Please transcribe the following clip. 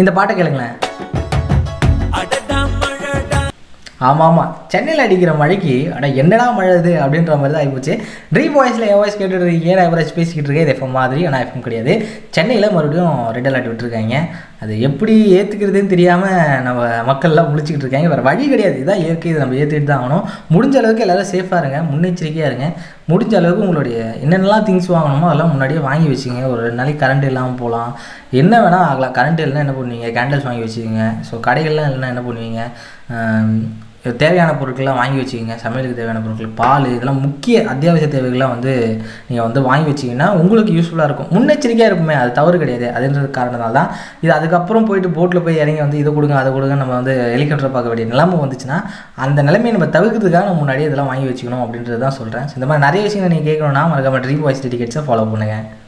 இந்த பாட்டை கேளுங்களேன். ஆமாம் ஆமாம் சென்னையில் அடிக்கிற மழைக்கு ஆனால் என்னடா மழைது அப்படின்ற மாதிரி தான் ஆகிப்போச்சு ட்ரீம் வாய்ஸில் என் வாய்ஸ் கேட்டுட்டு இருக்கீங்க. நான் பேசிக்கிட்டு இருக்கேன். இது எஃப்எம் மாதிரி ஆனால் எஃப்எம் கிடையாது. சென்னையில் மறுபடியும் ரெட் அலர்ட் விட்டுருக்காங்க. அது எப்படி ஏற்றுக்கிறதுன்னு தெரியாமல் நம்ம மக்கள்லாம் முழிச்சிக்கிட்டு இருக்காங்க. வேறு வழி கிடையாது. இதான் இயற்கை இதை நம்ம ஏற்றுக்கிட்டு தான் ஆகணும். முடிஞ்ச அளவுக்கு எல்லோரும் சேஃபாக இருங்க முன்னெச்சரிக்கையாக இருங்க. முடிஞ்ச அளவுக்கு உங்களுடைய என்னென்னலாம் திங்ஸ் வாங்கணுமோ அதெல்லாம் முன்னாடியே வாங்கி வச்சுங்க ஒரு ரெண்டு நாளைக்கு கரண்ட் இல்லாமல் போகலாம். என்ன வேணால் ஆகலாம். கரண்ட் இல்லைன்னா என்ன பண்ணுவீங்க? கேண்டில்ஸ் வாங்கி வச்சுக்கோங்க. ஸோ கடைகள்லாம் இல்லைன்னா என்ன பண்ணுவீங்க? தேவையான பொருட்கள்லாம் வாங்கி வச்சுக்கோங்க சமையலுக்கு தேவையான பொருட்கள் பால் இதெல்லாம் முக்கிய அத்தியாவசிய தேவைகள்லாம் வந்து நீங்கள் வந்து வாங்கி வச்சிங்கன்னா உங்களுக்கு யூஸ்ஃபுல்லாக இருக்கும். முன்னெச்சரிக்கையாக இருக்குமே அது தவறு கிடையாது. அதுன்றது காரணத்தால் தான் இது அதுக்கப்புறம் போயிட்டு போட்டில் போய் இறங்கி வந்து இதை கொடுங்க அதை கொடுங்க நம்ம வந்து ஹெலிகாப்டர் பார்க்க வேண்டிய நிலைமை வந்துச்சுன்னா அந்த நிலைமையை நம்ம தவிர்க்கிறதுக்காக நம்ம முன்னாடியே இதெல்லாம் வாங்கி வச்சுக்கணும் அப்படின்றது தான் சொல்கிறேன் இந்த மாதிரி நிறைய விஷயங்கள் நீங்கள் கேட்கணும்னா மறக்காம ட்ரீம் வாய்ஸ் டிக்கெட்ஸை ஃபாலோ பண்ணுங்கள்